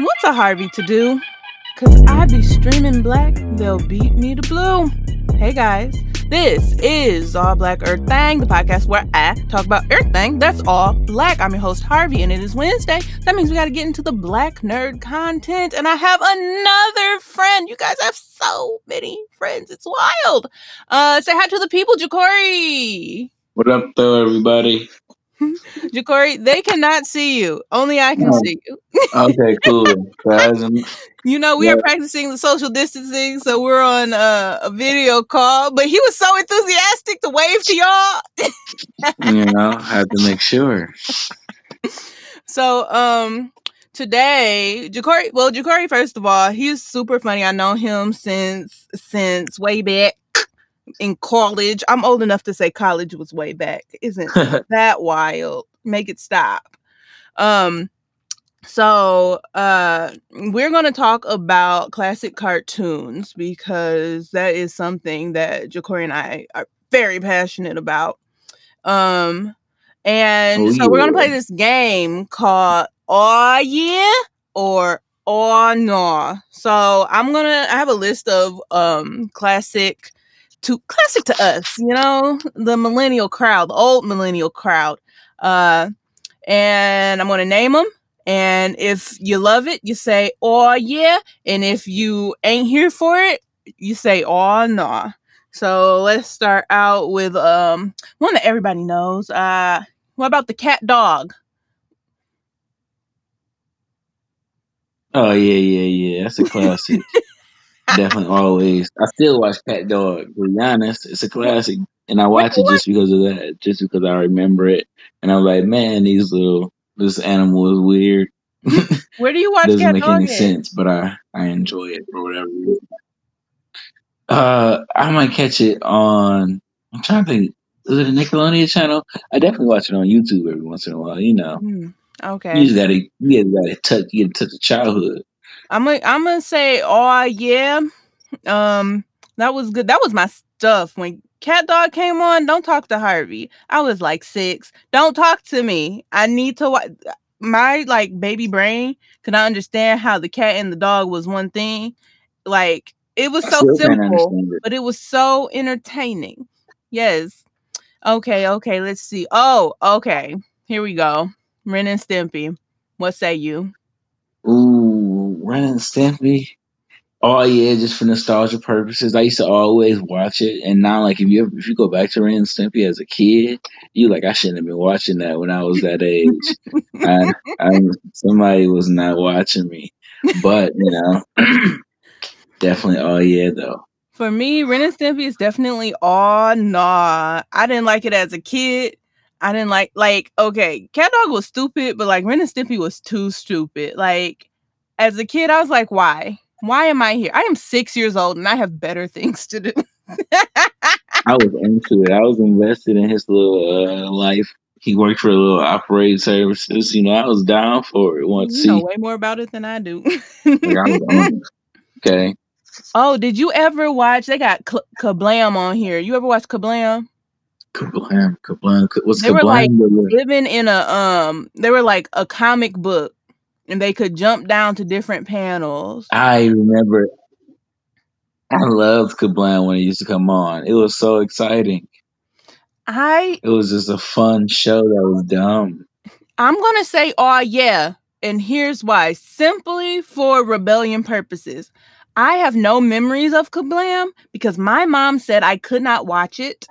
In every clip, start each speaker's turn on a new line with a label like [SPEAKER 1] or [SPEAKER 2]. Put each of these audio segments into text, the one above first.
[SPEAKER 1] What's a Harvey to do? Cause I be streaming black, they'll beat me to blue. Hey guys, this is All Black Earth Thing, the podcast where I talk about Earth everything that's all black. I'm your host Harvey, and it is Wednesday. That means we got to get into the black nerd content. And I have another friend. You guys have so many friends. It's wild. Uh, say hi to the people, Ja'Cory.
[SPEAKER 2] What up, though, everybody?
[SPEAKER 1] Ja'Cory, they cannot see you. Only I can
[SPEAKER 2] Oh.
[SPEAKER 1] see you.
[SPEAKER 2] Okay, cool.
[SPEAKER 1] You know, we are practicing the social distancing, so we're on uh, a video call. But he was so enthusiastic to wave to y'all.
[SPEAKER 2] you know, have to make sure.
[SPEAKER 1] So, um, today, Ja'Cory. Well, Ja'Cory, first of all, he's super funny. I know him since since way back in college. I'm old enough to say college was way back. Isn't that wild? Make it stop. Um. So, uh, we're going to talk about classic cartoons because that is something that Ja'Cory and I are very passionate about. Um, and
[SPEAKER 2] Oh,
[SPEAKER 1] so we're going to play this game called Oh Yeah or Oh No. So I'm going to, I have a list of, um, classic to classic to us, you know, the millennial crowd, the old millennial crowd. Uh, and I'm going to name them. And if you love it, you say, oh, yeah. And if you ain't here for it, you say, oh, nah. So let's start out with um one that everybody knows. Uh, what about the cat dog?
[SPEAKER 2] Oh yeah, yeah, yeah. That's a classic. Definitely always. I still watch Cat Dog. To be honest, it's a classic, and I watch it just because of that. Just because I remember it, and I'm like, man, these little this animal is weird.
[SPEAKER 1] Where do you watch
[SPEAKER 2] Doesn't
[SPEAKER 1] cat
[SPEAKER 2] make
[SPEAKER 1] dog?
[SPEAKER 2] any
[SPEAKER 1] at?
[SPEAKER 2] sense, but I I enjoy it for whatever reason. Uh, I might catch it on. I'm trying to think. Is it a Nickelodeon channel? I definitely watch it on YouTube every once in a while. You know,
[SPEAKER 1] Okay.
[SPEAKER 2] you just gotta you just gotta touch you gotta touch the childhood.
[SPEAKER 1] I'm gonna I'm gonna say, oh yeah. Um, that was good. That was my stuff when Cat Dog came on. Don't talk to Harvey. I was like six. Don't talk to me. I need to watch. My like baby brain could not understand how the cat and the dog was one thing. Like it was
[SPEAKER 2] I
[SPEAKER 1] so simple,
[SPEAKER 2] it.
[SPEAKER 1] but it was so entertaining. Yes. Okay. Okay. Let's see. Oh, okay. Here we go. Ren and Stimpy. What say you?
[SPEAKER 2] And Stimpy. Oh yeah, just for nostalgia purposes. I used to always watch it, and now like if you ever, if you go back to Ren and Stimpy as a kid, you like I shouldn't have been watching that when I was that age. I, I somebody was not watching me, but you know, definitely. Oh yeah, though.
[SPEAKER 1] For me, Ren and Stimpy is definitely oh nah. I didn't like it as a kid. I didn't like like okay, Cat Dog was stupid, but like Ren and Stimpy was too stupid. Like as a kid, I was like, why? Why am I here? I am six years old and I have better things to do.
[SPEAKER 2] I was into it. I was invested in his little uh, life. He worked for a little operating services. You know, I was down for it. once.
[SPEAKER 1] you know
[SPEAKER 2] see?
[SPEAKER 1] way more about it than I do.
[SPEAKER 2] Like, I was on it. Okay.
[SPEAKER 1] oh, did you ever watch? They got K- Kablam on here. You ever watch Kablam?
[SPEAKER 2] Kablam, kablam. Was
[SPEAKER 1] They were like living in a um they were like a comic book and they could jump down to different panels
[SPEAKER 2] I remember. I loved Kablam when it used to come on. It was so exciting.
[SPEAKER 1] i
[SPEAKER 2] It was just a fun show that was dumb.
[SPEAKER 1] i'm gonna say oh yeah and here's why simply for rebellion purposes i have no memories of kablam because my mom said i could not watch it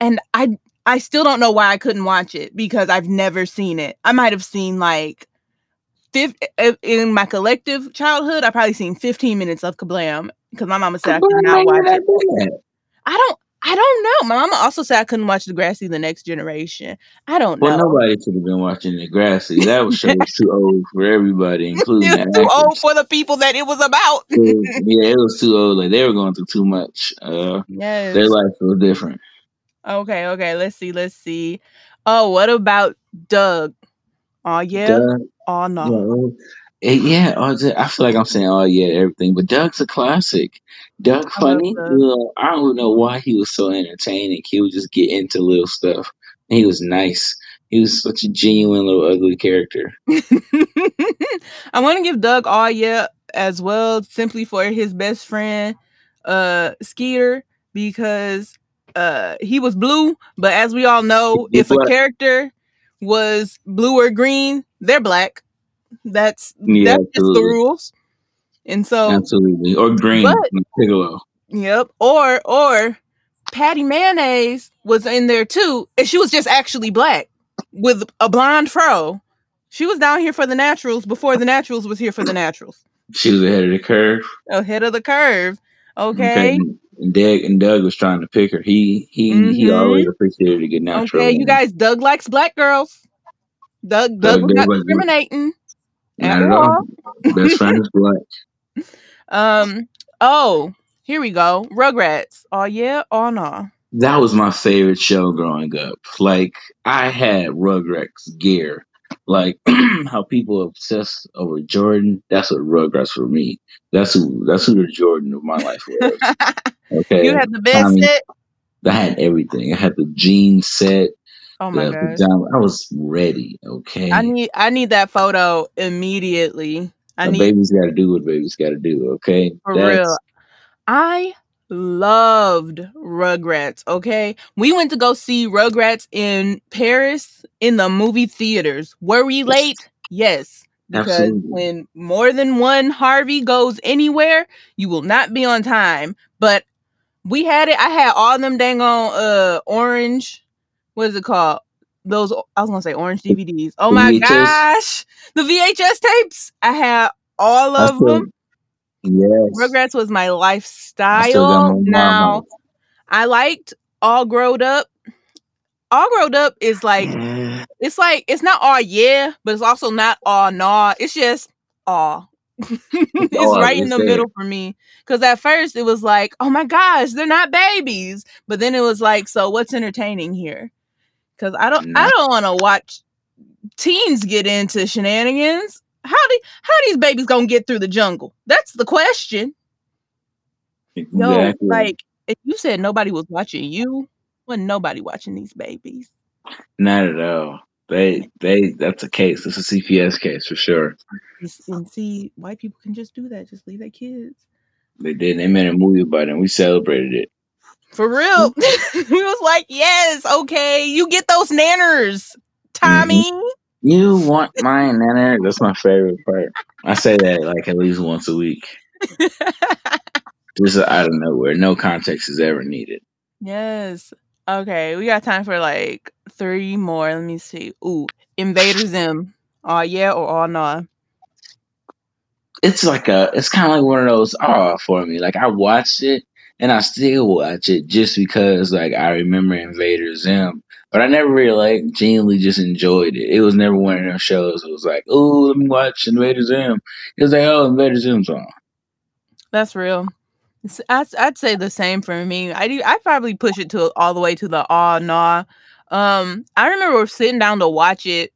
[SPEAKER 1] and i i still don't know why i couldn't watch it because i've never seen it i might have seen like fif- uh, in my collective childhood i probably seen 15 minutes of kablam because my mama said i could not watch it
[SPEAKER 2] bad.
[SPEAKER 1] I don't I don't know. My mama also said I couldn't watch Degrassi the next generation. I don't
[SPEAKER 2] Well,
[SPEAKER 1] know.
[SPEAKER 2] nobody should have been watching Degrassi. That was show was too old for everybody, including
[SPEAKER 1] It's
[SPEAKER 2] the
[SPEAKER 1] too old for the people that it was about.
[SPEAKER 2] It yeah, it was too old. Like they were going through too much. Uh,
[SPEAKER 1] yes.
[SPEAKER 2] their life was different.
[SPEAKER 1] Okay, okay. Let's see. Let's see. Oh, what about Doug? Oh yeah.
[SPEAKER 2] Doug,
[SPEAKER 1] Oh no.
[SPEAKER 2] yeah, Eh, yeah, oh, ju- I feel like I'm saying, oh yeah, everything. But Doug's a classic. Doug
[SPEAKER 1] I
[SPEAKER 2] funny.
[SPEAKER 1] Doug.
[SPEAKER 2] You I don't know why he was so entertaining. He would just get into little stuff. And he was nice. He was such a genuine little ugly character.
[SPEAKER 1] I want to give Doug all yeah as well, simply for his best friend, uh, Skeeter, because uh he was blue. But as we all know, if a character was blue or green, they're black. That's
[SPEAKER 2] Yeah,
[SPEAKER 1] that's just the rules. And so
[SPEAKER 2] Absolutely. Or green.
[SPEAKER 1] But-
[SPEAKER 2] Piccolo.
[SPEAKER 1] Yep. Or or Patty Mayonnaise was in there too, and she was just actually black with a blonde fro. She was down here for the naturals before the naturals was here for the naturals.
[SPEAKER 2] She was ahead of the curve.
[SPEAKER 1] Ahead of the curve. Okay.
[SPEAKER 2] And Doug and Doug was trying to pick her. He he he
[SPEAKER 1] Mhm.
[SPEAKER 2] always appreciated a good natural.
[SPEAKER 1] Okay, you guys, Doug likes black girls. Doug Doug
[SPEAKER 2] Doug
[SPEAKER 1] was not discriminating.
[SPEAKER 2] Not
[SPEAKER 1] at
[SPEAKER 2] all. Best friend is black.
[SPEAKER 1] Um, oh, here we go. Rugrats. Oh yeah, oh no.
[SPEAKER 2] That was my favorite show growing up. Like I had Rugrats gear. Like how people obsess over Jordan. That's what Rugrats for me. That's who. That's who the Jordan of my life was. Okay.
[SPEAKER 1] you had the best
[SPEAKER 2] Tommy.
[SPEAKER 1] set.
[SPEAKER 2] I had everything. I had the jeans set.
[SPEAKER 1] Oh my
[SPEAKER 2] pajama. I was ready. Okay.
[SPEAKER 1] I need I need that photo immediately. I need
[SPEAKER 2] baby's got to do what baby's got to do. Okay.
[SPEAKER 1] for real. I loved Rugrats. Okay, we went to go see Rugrats in Paris in the movie theaters. Were we late? Yes, because
[SPEAKER 2] Absolutely.
[SPEAKER 1] when more than one Harvey goes anywhere, you will not be on time. But we had it. I had all them dang on uh orange. What is it called? Those I was gonna say orange DVDs. Oh my
[SPEAKER 2] VHS?
[SPEAKER 1] gosh, the VHS tapes. I had all of
[SPEAKER 2] still-
[SPEAKER 1] them.
[SPEAKER 2] Yes.
[SPEAKER 1] Rugrats was my
[SPEAKER 2] I still got
[SPEAKER 1] lifestyle. Now. I liked All Growed Up. All Growed Up is like
[SPEAKER 2] mm.
[SPEAKER 1] it's like it's not all yeah, but it's also not all nah. It's just all. it's right in the middle for me. Cause at first it was like, oh my gosh, they're not babies. But then it was like, so what's entertaining here? Cause I don't I don't want to watch teens get into shenanigans. How do how these babies gonna get through the jungle? That's the question. Yo,
[SPEAKER 2] Exactly.
[SPEAKER 1] like if you said nobody was watching you, wasn't nobody watching these babies.
[SPEAKER 2] Not at all. They they that's a case. It's a CPS case for sure.
[SPEAKER 1] And see, white people can just do that. Just leave their kids.
[SPEAKER 2] They did. They made a movie about it and we celebrated it.
[SPEAKER 1] For real. we was like, yes, okay, you get those nanners, Tommy.
[SPEAKER 2] You want my nanner? That's my favorite part. I say that like at least once a week. Just out of nowhere. No context is ever needed.
[SPEAKER 1] yes. Okay, we got time for like three more. Let me see. Ooh, Invader Zim. Oh yeah or oh no.
[SPEAKER 2] It's like a it's kinda like one of those ah for me. Like I watched it and I still watch it just because like I remember Invader Zim. But I never really like genuinely just enjoyed it. It was never one of those shows. It was like, oh, let me watch Invader Zim. It was like, oh, Invader Zim's on.
[SPEAKER 1] That's real. I'd, I'd say the same for me. I do. I probably push it to all the way to the aw nah. Um, I remember sitting down to watch it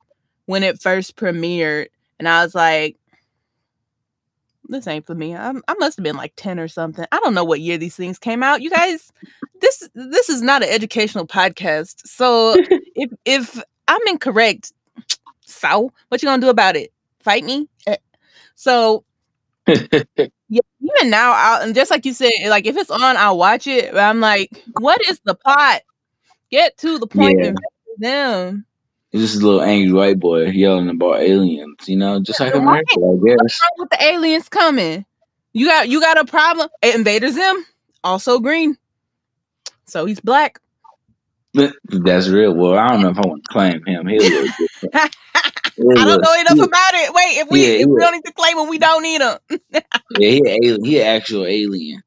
[SPEAKER 1] when it first premiered, and I was like, "This ain't for me." I, I must have been like ten or something. I don't know what year these things came out. You guys, this this is not an educational podcast. So if if I'm incorrect, so what you gonna do about it? Fight me? Eh. So yeah, even now, I'll, and just like you said, like if it's on, I'll watch it. But I'm like, what is the plot? Get to the point.
[SPEAKER 2] Yeah.
[SPEAKER 1] and them.
[SPEAKER 2] He's just a little angry white boy yelling about aliens, you know, just like America, I
[SPEAKER 1] What's
[SPEAKER 2] guess.
[SPEAKER 1] wrong with the aliens coming? You got you got a problem? Eh, Invader Zim's also green, so he's black.
[SPEAKER 2] That's real. Well, I don't know if I want to claim him. He's a little different.
[SPEAKER 1] I don't know enough about it. Wait, if we
[SPEAKER 2] Yeah,
[SPEAKER 1] if we don't need to claim him, we don't need him.
[SPEAKER 2] Yeah, he. He an actual alien.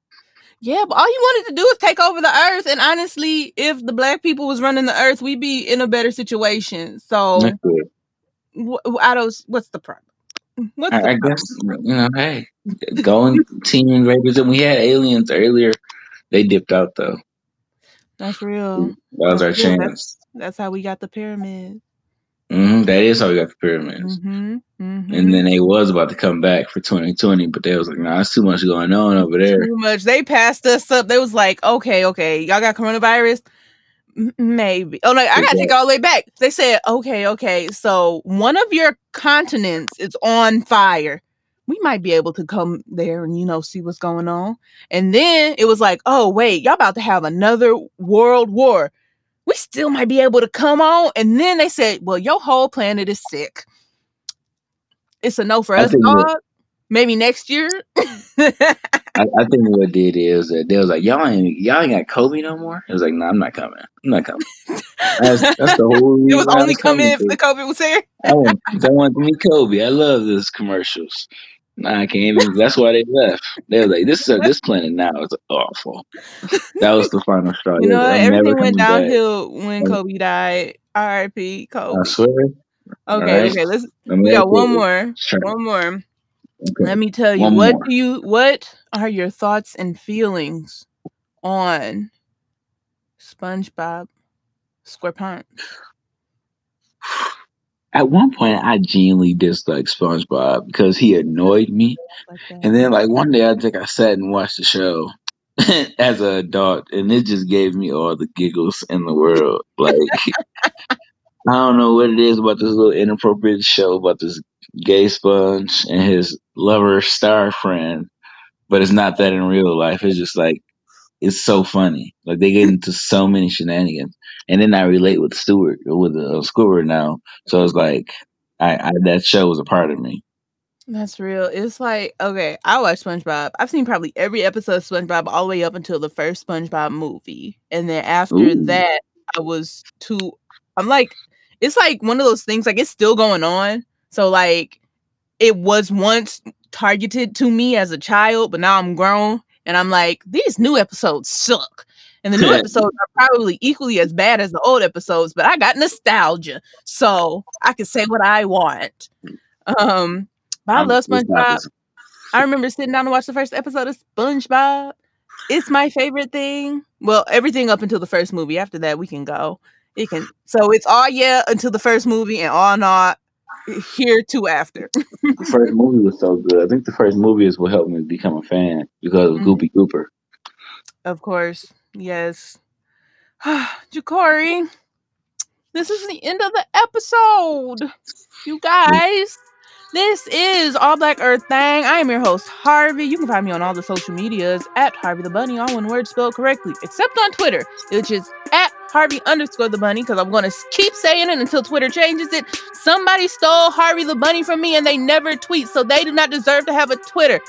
[SPEAKER 1] Yeah, but all he wanted to do is take over the earth. And honestly, if the black people was running the earth, we'd be in a better situation. So,
[SPEAKER 2] That's
[SPEAKER 1] I don't. What's the problem? What's the
[SPEAKER 2] I, I
[SPEAKER 1] problem?
[SPEAKER 2] guess you know. Hey, going team invaders, and we had aliens earlier. They dipped out though.
[SPEAKER 1] That's real.
[SPEAKER 2] That was our
[SPEAKER 1] That's real.
[SPEAKER 2] chance.
[SPEAKER 1] That's how we got the pyramid.
[SPEAKER 2] Hmm That is how we got the pyramids.
[SPEAKER 1] Mm-hmm. Mm-hmm.
[SPEAKER 2] And then they was about to come back for 2020, but they was like, "Nah, it's too much going on over there."
[SPEAKER 1] Too much. They passed us up. They was like, okay, okay, y'all got coronavirus. M- maybe. Oh no, I gotta take all the way back. They said, okay, okay, so one of your continents is on fire. We might be able to come there and you know see what's going on. And then it was like, oh wait, y'all about to have another world war. We still might be able to come on. And then they said, well, your whole planet is sick. It's a no for
[SPEAKER 2] I
[SPEAKER 1] us,
[SPEAKER 2] think what-
[SPEAKER 1] Maybe next year.
[SPEAKER 2] I, I think what did is that they was like, y'all ain't y'all ain't got Kobe no more. It was like, no, nah, I'm not coming. I'm not coming. That's, that's the whole reason.
[SPEAKER 1] it was only coming if the COVID was here.
[SPEAKER 2] I want, I want to meet Kobe. I love those commercials. Nah, I can't even. That's why they left. They was like, "This is this planet now is awful." That was the final straw.
[SPEAKER 1] You know
[SPEAKER 2] like, "I'm never
[SPEAKER 1] Everything went
[SPEAKER 2] coming back."
[SPEAKER 1] downhill when Kobe died. R.I.P. Kobe.
[SPEAKER 2] I swear.
[SPEAKER 1] Okay,
[SPEAKER 2] right.
[SPEAKER 1] okay. Let's.
[SPEAKER 2] Let
[SPEAKER 1] We got one more.
[SPEAKER 2] Sure.
[SPEAKER 1] One more.
[SPEAKER 2] Okay.
[SPEAKER 1] Let me tell you.
[SPEAKER 2] One
[SPEAKER 1] What
[SPEAKER 2] more.
[SPEAKER 1] do you? What are your thoughts and feelings on SpongeBob SquarePants?
[SPEAKER 2] At one point, I genuinely disliked SpongeBob because he annoyed me.
[SPEAKER 1] Like.
[SPEAKER 2] And then, like one day, I think I sat and watched the show as an adult, and it just gave me all the giggles in the world. Like I don't know what it is about this little inappropriate show about this gay sponge and his lover star friend, but it's not that in real life. It's just like it's so funny. Like they get into so many shenanigans, and then I relate with Stewart with uh, Squidward now. So it's like I, I that show was a part of me.
[SPEAKER 1] That's real. It's like, okay, I watch SpongeBob. I've seen probably every episode of SpongeBob all the way up until the first SpongeBob movie. And then after
[SPEAKER 2] Ooh.
[SPEAKER 1] that, I was too I'm like it's like one of those things like it's still going on. So like it was once targeted to me as a child, but now I'm grown and I'm like these new episodes suck. And the new episodes are probably equally as bad as the old episodes, but I got nostalgia. So I can say what I want. Um but I love SpongeBob. I remember sitting down to watch the first episode of SpongeBob. It's my favorite thing. Well, everything up until the first movie. After that, we can go. It can. So it's all yeah until the first movie and all not here to after.
[SPEAKER 2] The first movie was so good. I think the first movie is what helped me become a fan because of
[SPEAKER 1] Mhm.
[SPEAKER 2] Goofy Goober.
[SPEAKER 1] Of course, yes. Ja'Cory, this is the end of the episode. You guys, this is All Black Earth Thing. I am your host, Harvey. You can find me on all the social medias at Harvey the Bunny, all one word spelled correctly, except on Twitter, which is at Harvey underscore the bunny, because I'm going to keep saying it until Twitter changes it. Somebody stole Harvey the Bunny from me and they never tweet, so they do not deserve to have a Twitter.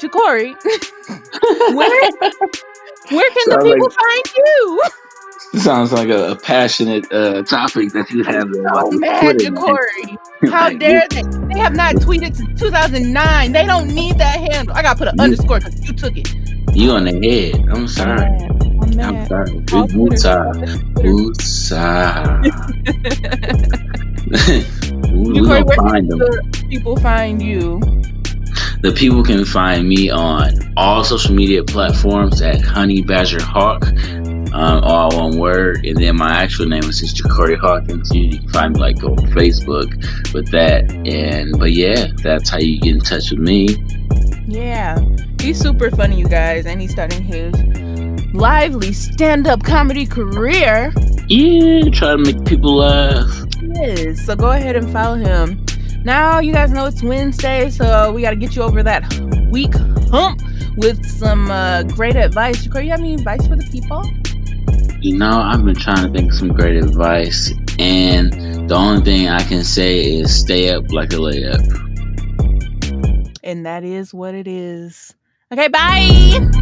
[SPEAKER 1] Ja'Cory, Where- where can the people
[SPEAKER 2] like-
[SPEAKER 1] find you?
[SPEAKER 2] Sounds like a, a passionate uh, topic that you have. On
[SPEAKER 1] mad, Ja'Cory. How
[SPEAKER 2] Like,
[SPEAKER 1] dare they? They have not tweeted since 2009. They don't need that handle. I got to put an
[SPEAKER 2] You-
[SPEAKER 1] underscore because you took it.
[SPEAKER 2] You on the head. I'm sorry.
[SPEAKER 1] I'm
[SPEAKER 2] sorry. Big. Wootsa. Wootsa. we gonna
[SPEAKER 1] where
[SPEAKER 2] find them.
[SPEAKER 1] the people find you?
[SPEAKER 2] The people can find me on all social media platforms at Honey Badger Hawk, um, all one word. And then my actual name is just Ja'Cory Hawkins. You, you can find me like on Facebook with that. And but yeah, that's how you get in touch with me.
[SPEAKER 1] Yeah, he's super funny, you guys, and he's starting his lively stand-up comedy career.
[SPEAKER 2] Yeah, try to make people laugh.
[SPEAKER 1] Yes, so go ahead and follow him. Now you guys know it's Wednesday, so we got to get you over that week hump with some uh, great advice. Ja'Cory, you have any advice for the people?
[SPEAKER 2] You know, I've been trying to think of some great advice, and the only thing I can say is stay up like a layup.
[SPEAKER 1] And that is what it is. Okay, bye.